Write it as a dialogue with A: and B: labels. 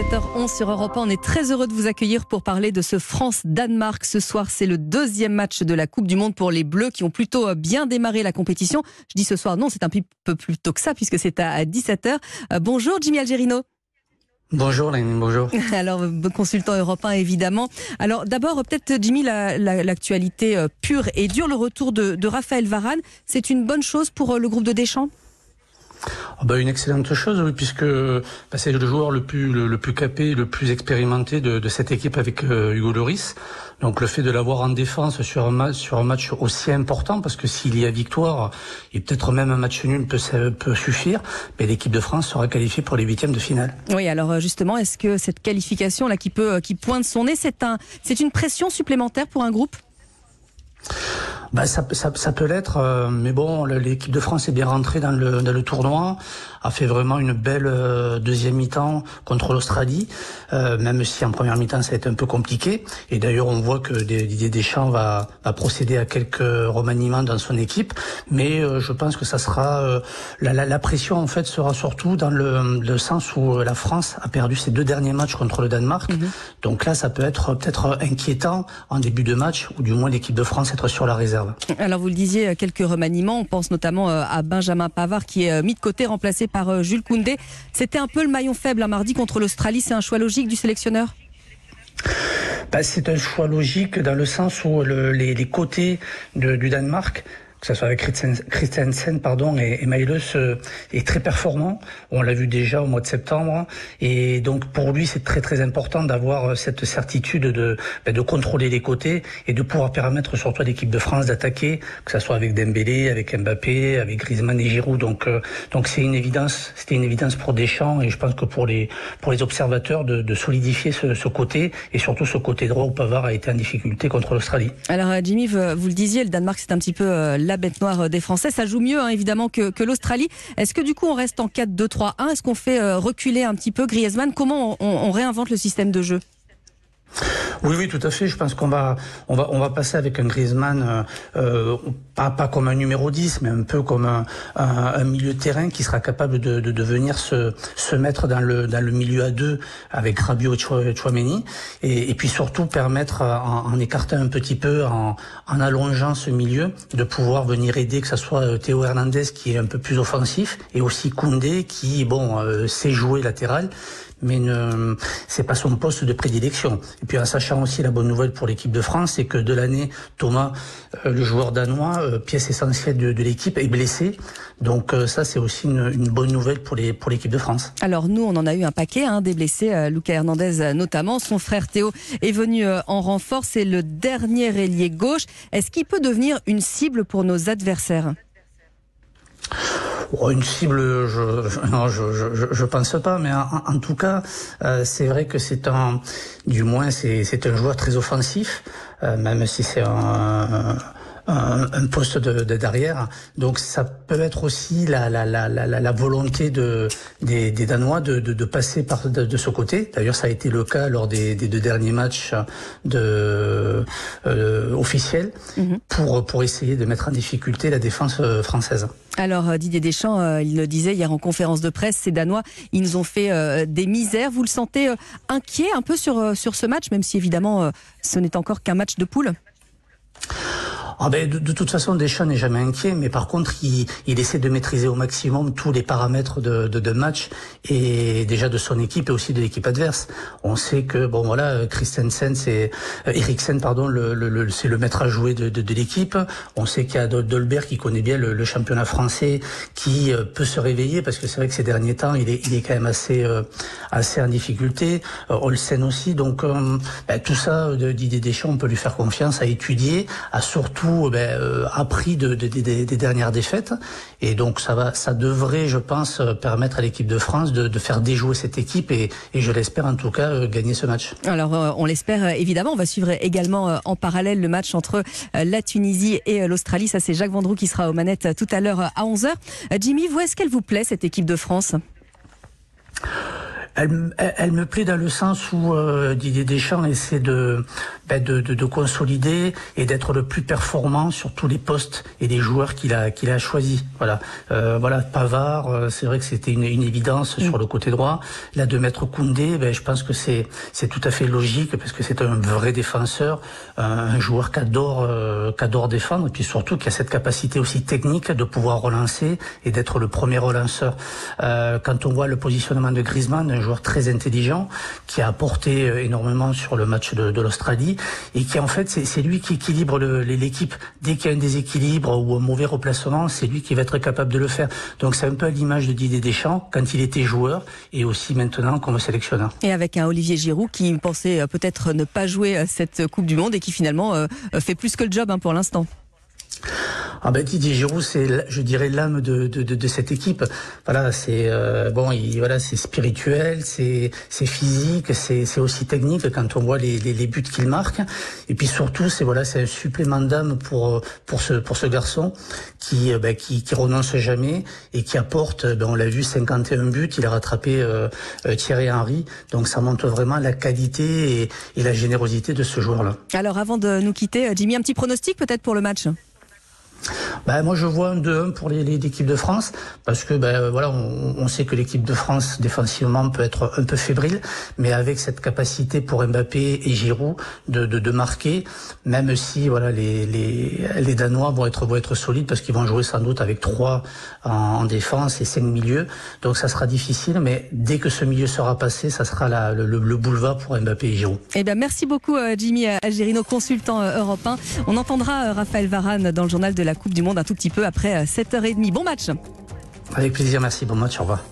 A: 7h11 sur Europe 1. On est très heureux de vous accueillir pour parler de ce France-Danemark. Ce soir, c'est le deuxième match de la Coupe du Monde pour les Bleus qui ont plutôt euh, bien démarré la compétition. Je dis ce soir, non, c'est un peu plus tôt que ça puisque c'est à 17h. Euh, bonjour Jimmy Algerino.
B: Bonjour Lénine, bonjour.
A: Alors, consultant européen évidemment. Alors d'abord, peut-être Jimmy, l'actualité la, euh, pure et dure, le retour de, de Raphaël Varane, c'est une bonne chose pour le groupe de Deschamps?
B: Ah bah, une excellente chose, oui, puisque bah, c'est le joueur le plus le, plus capé, le plus expérimenté de, de cette équipe avec euh, Hugo Loris. Donc le fait de l'avoir en défense sur un match sur un match aussi important, parce que s'il y a victoire et peut-être même un match nul peut peut suffire, mais l'équipe de France sera qualifiée pour les huitièmes de finale.
A: Oui, alors euh, justement, est-ce que cette qualification là qui peut qui pointe son nez, c'est un c'est une pression supplémentaire pour un groupe?
B: Bah, ça, ça, ça peut l'être, euh, mais bon, l'équipe de France est bien rentrée dans le, dans le tournoi, a fait vraiment une belle euh, deuxième mi-temps contre l'Australie, euh, même si en première mi-temps ça a été un peu compliqué. Et d'ailleurs, on voit que Didier Deschamps va, va procéder à quelques remaniements dans son équipe, mais je pense que ça sera la, la, la, pression en fait sera surtout dans le, le, sens où la France a perdu ses deux derniers matchs contre le Danemark. Mhm. Donc là, ça peut être peut-être inquiétant en début de match, ou du moins l'équipe de France être sur la réserve.
A: Alors vous le disiez, euh, quelques remaniements. On pense notamment euh, à Benjamin Pavard qui est euh, mis de côté, remplacé par Jules Koundé. C'était un peu le maillon faible un mardi contre l'Australie. C'est un choix logique du sélectionneur?
B: Bah, c'est un choix logique dans le sens où les, côtés du Danemark que ce soit avec Christensen pardon, et, euh, est très performant. On l'a vu déjà au mois de septembre. Et donc pour lui, c'est très très important d'avoir euh, cette certitude de, ben, de contrôler les côtés et de pouvoir permettre surtout à l'équipe de France d'attaquer, que ce soit avec Dembélé, avec Mbappé, avec Griezmann et Giroud. Donc euh, donc c'est une évidence, c'était une évidence pour Deschamps et je pense que pour les pour les observateurs de, de solidifier ce, ce, côté et surtout ce côté droit où Pavard a été en difficulté contre l'Australie.
A: Alors Jimmy, vous, vous, le disiez, le Danemark c'est un petit peu la bête noire des Français. Ça joue mieux, hein, évidemment, que, l'Australie. Est-ce que du coup, on reste en 4-2-3-1 Est-ce qu'on fait euh, reculer un petit peu Griezmann? Comment on réinvente le système de jeu?
B: Oui, oui, tout à fait. Je pense qu'on va, on va, on va passer avec un Griezmann, euh, euh pas, pas comme un numéro 10, mais un peu comme un, un, milieu de terrain qui sera capable de, de, de, venir se, se mettre dans le, dans le milieu à deux avec Rabiot et Chouameni, et, puis surtout permettre, en, en, écartant un petit peu, en, en allongeant ce milieu, de pouvoir venir aider, que ce soit euh, Théo Hernandez qui est un peu plus offensif, et aussi Koundé qui, bon, euh, sait jouer latéral, mais ne, c'est pas son poste de prédilection. Et puis en sachant aussi la bonne nouvelle pour l'équipe de France, c'est que de l'année, Thomas, euh, le joueur danois, euh, pièce essentielle de, l'équipe, est blessé. Donc euh, ça, c'est aussi une, une, bonne nouvelle pour les pour l'équipe de France.
A: Alors nous, on en a eu un paquet, hein, des blessés, Lucas Hernandez notamment. Son frère Théo est venu en renfort. C'est le dernier ailier gauche. Est-ce qu'il peut devenir une cible pour nos adversaires?
B: Oh, une cible, je, non, je, je, je pense pas, mais en, tout cas, euh, c'est vrai que c'est un, du moins, c'est un joueur très offensif, euh, même si c'est un, poste de, de, derrière. Donc ça peut être aussi la, la, la, la volonté de, des, des Danois de, de, de, passer par de, de ce côté. D'ailleurs, ça a été le cas lors des, des deux derniers matchs de, euh, officiels mhm. pour, pour essayer de mettre en difficulté la défense euh, française.
A: Alors euh, Didier Deschamps, il le disait hier en conférence de presse, ces Danois, ils nous ont fait des misères. Vous le sentez inquiet un peu sur, sur ce match, même si évidemment ce n'est encore qu'un match de poule?
B: Ah ben, de, toute façon, Deschamps n'est jamais inquiet, mais par contre, il, il, essaie de maîtriser au maximum tous les paramètres de, de, de, match et déjà de son équipe et aussi de l'équipe adverse. On sait que bon voilà, Christensen, c'est euh, Eriksen, pardon, le, c'est le maître à jouer de, l'équipe. On sait qu'il y a Dolbert qui connaît bien le, championnat français, qui euh, peut se réveiller parce que c'est vrai que ces derniers temps, il est, il quand même assez euh, assez en difficulté. Olsen aussi, donc ben, tout ça, Didier Deschamps, on peut lui faire confiance à étudier, à surtout eh ben, euh, appris de, des dernières défaites. Et donc ça va, ça devrait, je pense, euh, permettre à l'équipe de France de, faire déjouer cette équipe et, je l'espère en tout cas euh, gagner ce match.
A: Alors on l'espère évidemment. On va suivre également en parallèle le match entre la Tunisie et l'Australie. Ça c'est Jacques Vendroux qui sera aux manettes tout à l'heure à 11h. Jimmy, vous est-ce qu'elle vous plaît cette équipe de France?
B: Elle, elle, me plaît dans le sens où euh, Didier Deschamps essaie de, ben de, de, de, consolider et d'être le plus performant sur tous les postes et les joueurs qu'il a qu'il a choisi. Voilà, euh, voilà Pavard, euh, c'est vrai que c'était une, une, évidence sur le côté droit. Là de mettre Koundé, ben, je pense que c'est c'est tout à fait logique parce que c'est un vrai défenseur, un joueur qui adore euh, qui adore défendre et puis surtout qui a cette capacité aussi technique de pouvoir relancer et d'être le premier relanceur. Euh, quand on voit le positionnement de Griezmann, un joueur très intelligent qui a apporté euh, énormément sur le match de, l'Australie et qui en fait c'est lui qui équilibre l'équipe. Dès qu'il y a un déséquilibre ou un mauvais replacement, c'est lui qui va être capable de le faire. Donc c'est un peu à l'image de Didier Deschamps quand il était joueur et aussi maintenant comme sélectionneur.
A: Et avec un Olivier Giroud qui pensait euh, peut-être ne pas jouer à cette Coupe du Monde et qui finalement euh, fait plus que le job hein, pour l'instant.
B: Ah ben Didier Giroud, c'est, je dirais, l'âme de, de, de, de, cette équipe. Voilà, c'est euh, bon, il, voilà, c'est spirituel, c'est, c'est physique, c'est, c'est aussi technique quand on voit les, les, les buts qu'il marque. Et puis surtout, c'est voilà, c'est un supplément d'âme pour pour ce pour ce garçon qui ben, qui, qui renonce jamais et qui apporte. Ben, on l'a vu, 51 buts, il a rattrapé euh, Thierry Henry. Donc ça montre vraiment la qualité et, et la générosité de ce joueur-là.
A: Alors avant de nous quitter, Jimmy, un petit pronostic peut-être pour le match?
B: Ben, moi, je vois un 2-1 pour l'équipe de France, parce que ben, voilà, on, on sait que l'équipe de France, défensivement, peut être un peu fébrile, mais avec cette capacité pour Mbappé et Giroud de, de, de marquer, même si voilà, les, les, les Danois vont être, vont être solides, parce qu'ils vont jouer sans doute avec 3 en, en, défense et 5 milieux, donc ça sera difficile, mais dès que ce milieu sera passé, ça sera la, le, le, boulevard pour Mbappé et Giroud.
A: Eh bien, merci beaucoup, Jimmy Algerino, consultant européen. On entendra Raphaël Varane dans le journal de la Coupe du Monde un tout petit peu après 7h30. Bon match.
B: Avec plaisir, merci. Bon match, au revoir.